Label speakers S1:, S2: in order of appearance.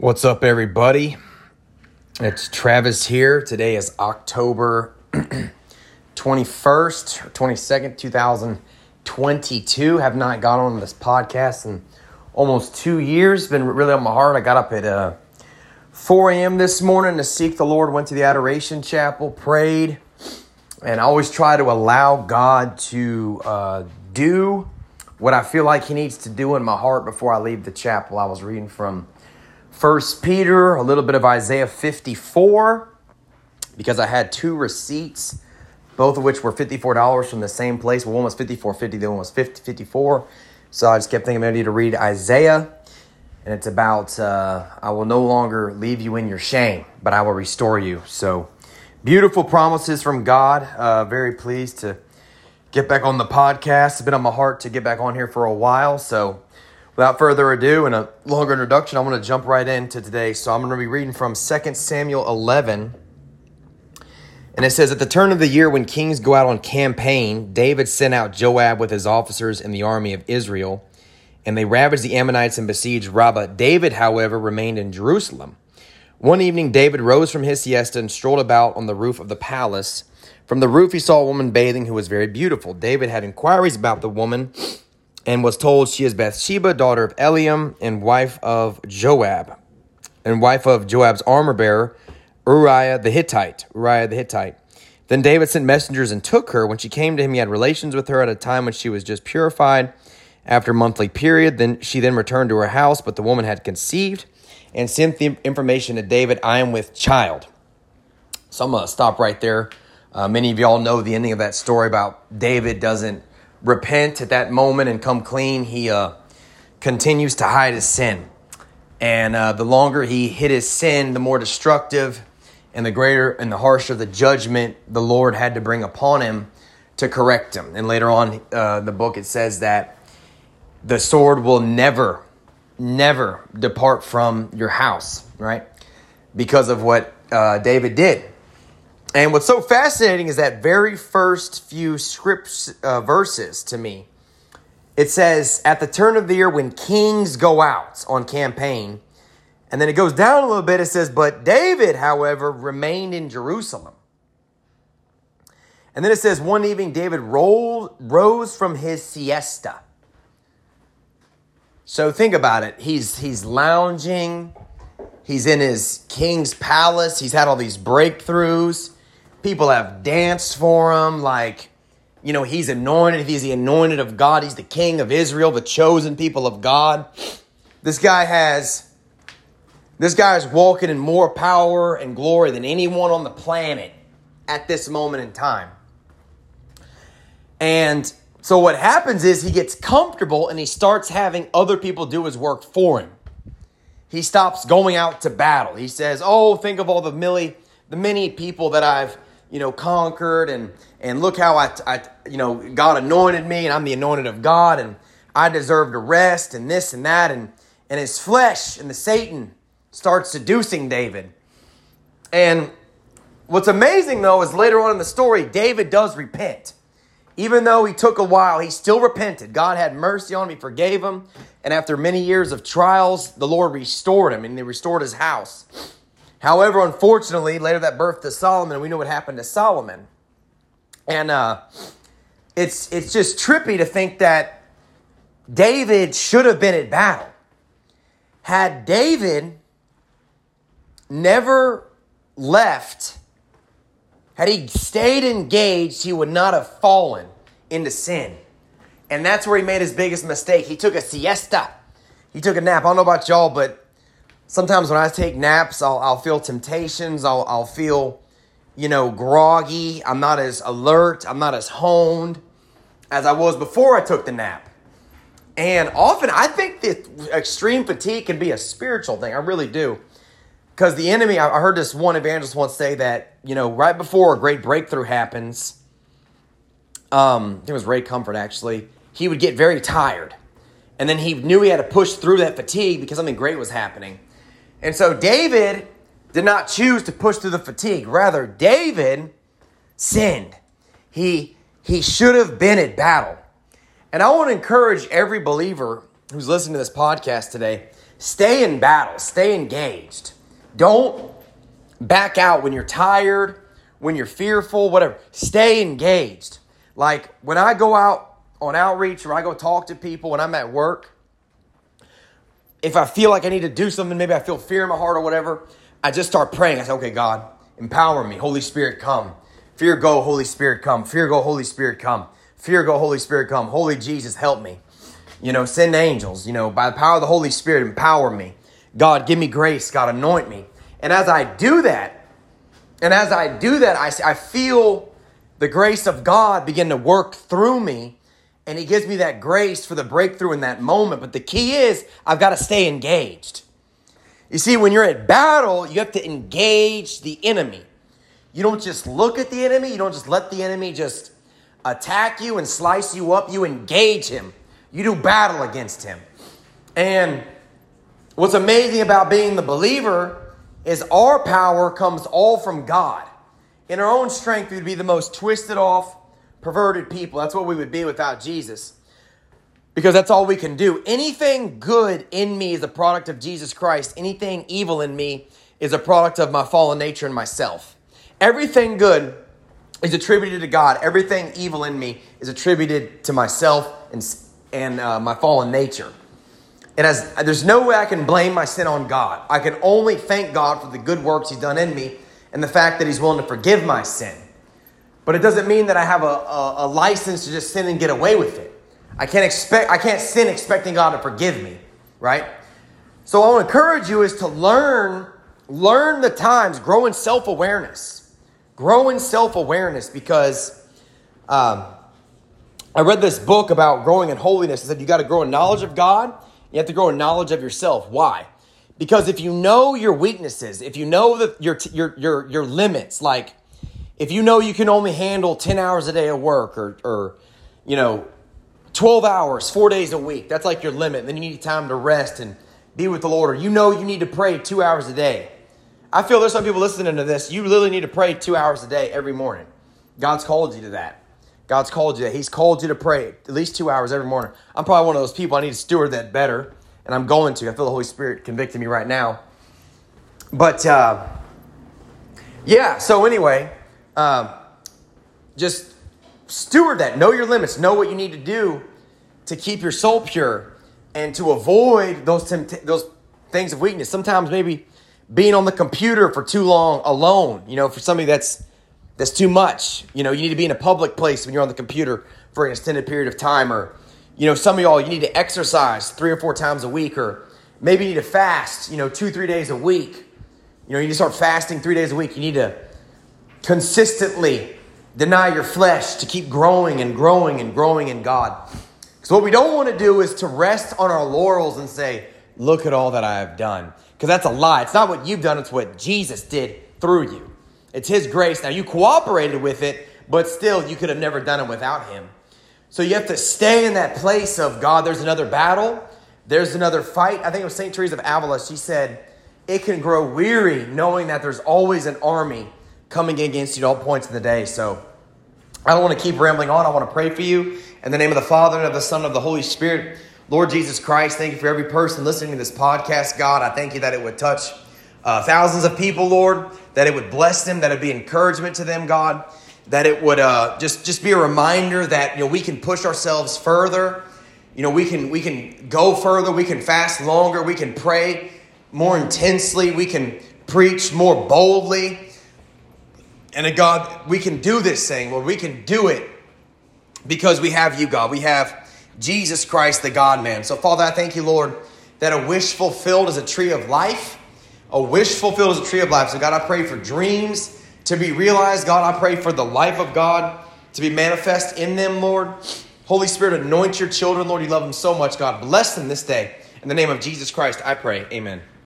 S1: What's up, everybody? It's Travis here. Today is October 21st or 22nd, 2022. Have not got on this podcast in almost two years. Been really on my heart. I got up at uh, 4 a.m. this morning to seek the Lord. Went to the Adoration Chapel, prayed, and I always try to allow God to uh, do what I feel like He needs to do in my heart before I leave the chapel. I was reading from First Peter, a little bit of Isaiah 54, because I had two receipts, both of which were $54 from the same place. Well, one was 54.50, the other one was 50, 54. So I just kept thinking I need to read Isaiah, and it's about uh, I will no longer leave you in your shame, but I will restore you. So beautiful promises from God. Uh, very pleased to get back on the podcast. It's been on my heart to get back on here for a while, so without further ado and a longer introduction, I'm going to jump right into today. So I'm going to be reading from 2 Samuel 11. And it says, At the turn of the year when kings go out on campaign, David sent out Joab with his officers in the army of Israel, and they ravaged the Ammonites and besieged Rabbah. David, however, remained in Jerusalem. One evening, David rose from his siesta and strolled about on the roof of the palace. From the roof, he saw a woman bathing who was very beautiful. David had inquiries about the woman and was told she is Bathsheba, daughter of Eliam, and wife of Joab, and wife of Joab's armor bearer, Uriah the Hittite. Uriah the Hittite. Then David sent messengers and took her. When she came to him, he had relations with her at a time when she was just purified. After monthly period, then she then returned to her house, but the woman had conceived and sent the information to David, I am with child. So I'm going to stop right there. Uh, many of y'all know the ending of that story about David doesn't repent at that moment and come clean, he uh, continues to hide his sin. And uh, the longer he hid his sin, the more destructive and the greater and the harsher the judgment the Lord had to bring upon him to correct him. And later on, uh, the book it says that the sword will never, never depart from your house, right? Because of what uh, David did. And what's so fascinating is that very first few scripts uh, verses to me. It says, at the turn of the year when kings go out on campaign, and then it goes down a little bit. It says, but David, however, remained in Jerusalem. And then it says, one evening David rolled, rose from his siesta. So think about it. He's, he's lounging. He's in his king's palace. He's had all these breakthroughs. People have danced for him like, you know, he's anointed. He's the anointed of God. He's the king of Israel, the chosen people of God. This guy has, this guy is walking in more power and glory than anyone on the planet at this moment in time. And so what happens is he gets comfortable and he starts having other people do his work for him. He stops going out to battle. He says, "Oh, think of all the milli, the many people that I've you know, conquered and, and look how I, I, you know, God anointed me and I'm the anointed of God and I deserve to rest and this and that. And, and his flesh and the Satan starts seducing David. And what's amazing though is later on in the story, David does repent. Even though he took a while, he still repented. God had mercy on him, he forgave him. And after many years of trials, the Lord restored him and he restored his house. However, unfortunately, later that birthed to Solomon, we know what happened to Solomon. And uh, it's, it's just trippy to think that David should have been at battle. Had David never left, had he stayed engaged, he would not have fallen into sin. And that's where he made his biggest mistake. He took a siesta. He took a nap. I don't know about y'all, but sometimes when I take naps, I'll, I'll feel temptations. I'll, I'll feel, you know, groggy. I'm not as alert. I'm not as honed as I was before I took the nap. And often I think that extreme fatigue can be a spiritual thing. I really do. Because the enemy, I heard this one evangelist once say that, you know, right before a great breakthrough happens, um, I think it was Ray Comfort actually, he would get very tired. And then he knew he had to push through that fatigue because something great was happening. And so David did not choose to push through the fatigue. Rather, David sinned. He, he should have been at battle. And I want to encourage every believer who's listening to this podcast today stay in battle, stay engaged. Don't back out when you're tired, when you're fearful, whatever. Stay engaged. Like when I go out on outreach or I go talk to people when I'm at work, if I feel like I need to do something, maybe I feel fear in my heart or whatever, I just start praying. I say, okay, God, empower me. Holy Spirit, come. Fear go, Holy Spirit, come. Fear go, Holy Spirit, come. Fear go, Holy Spirit, come. Holy Jesus, help me. You know, send angels. You know, by the power of the Holy Spirit, empower me. God, give me grace. God, anoint me. And as I do that, and as I do that, I, I feel the grace of God begin to work through me. And He gives me that grace for the breakthrough in that moment. But the key is, I've got to stay engaged. You see, when you're at battle, you have to engage the enemy. You don't just look at the enemy, you don't just let the enemy just attack you and slice you up. You engage him, you do battle against him. And what's amazing about being the believer is our power comes all from God. In our own strength, we'd be the most twisted off, perverted people. That's what we would be without Jesus. Because that's all we can do. Anything good in me is a product of Jesus Christ. Anything evil in me is a product of my fallen nature and myself. Everything good is attributed to God. Everything evil in me is attributed to myself and, and uh, my fallen nature. It has, there's no way I can blame my sin on God. I can only thank God for the good works He's done in me and the fact that He's willing to forgive my sin. But it doesn't mean that I have a, a, a license to just sin and get away with it. I can't expect I can't sin expecting God to forgive me, right? So I want to encourage you is to learn learn the times, grow in self-awareness. Grow in self awareness because um, I read this book about growing in holiness. It said you got to grow in knowledge of God, you have to grow in knowledge of yourself. Why? Because if you know your weaknesses, if you know that your, your, your, your limits, like if you know you can only handle 10 hours a day of work or, or you know, 12 hours, four days a week, that's like your limit. Then you need time to rest and be with the Lord. Or you know you need to pray two hours a day. I feel there's some people listening to this. You literally need to pray two hours a day every morning. God's called you to that. God's called you that. He's called you to pray at least two hours every morning. I'm probably one of those people. I need to steward that better, and I'm going to. I feel the Holy Spirit convicting me right now. But uh, yeah, so anyway, um, just steward that. Know your limits. Know what you need to do to keep your soul pure and to avoid those tempt- those things of weakness. Sometimes maybe being on the computer for too long alone. You know, for somebody that's that's too much. You know, you need to be in a public place when you're on the computer for an extended period of time, or you know, some of y'all you need to exercise three or four times a week, or maybe you need to fast. You know, two three days a week. You know, you need to start fasting three days a week. You need to consistently deny your flesh to keep growing and growing and growing in God. So what we don't want to do is to rest on our laurels and say, "Look at all that I have done." Because that's a lie. It's not what you've done, it's what Jesus did through you. It's His grace. Now, you cooperated with it, but still, you could have never done it without Him. So you have to stay in that place of God, there's another battle, there's another fight. I think it was St. Teresa of Avila. She said, It can grow weary knowing that there's always an army coming against you at all points in the day. So I don't want to keep rambling on. I want to pray for you. In the name of the Father, and of the Son, and of the Holy Spirit. Lord Jesus Christ, thank you for every person listening to this podcast, God. I thank you that it would touch uh, thousands of people, Lord, that it would bless them, that it would be encouragement to them, God, that it would uh, just, just be a reminder that you know, we can push ourselves further. You know, we can, we can go further, we can fast longer, we can pray more intensely, we can preach more boldly. And uh, God, we can do this thing, Lord. We can do it because we have you, God. We have Jesus Christ, the God man. So, Father, I thank you, Lord, that a wish fulfilled is a tree of life. A wish fulfilled is a tree of life. So, God, I pray for dreams to be realized. God, I pray for the life of God to be manifest in them, Lord. Holy Spirit, anoint your children, Lord. You love them so much, God. Bless them this day. In the name of Jesus Christ, I pray. Amen.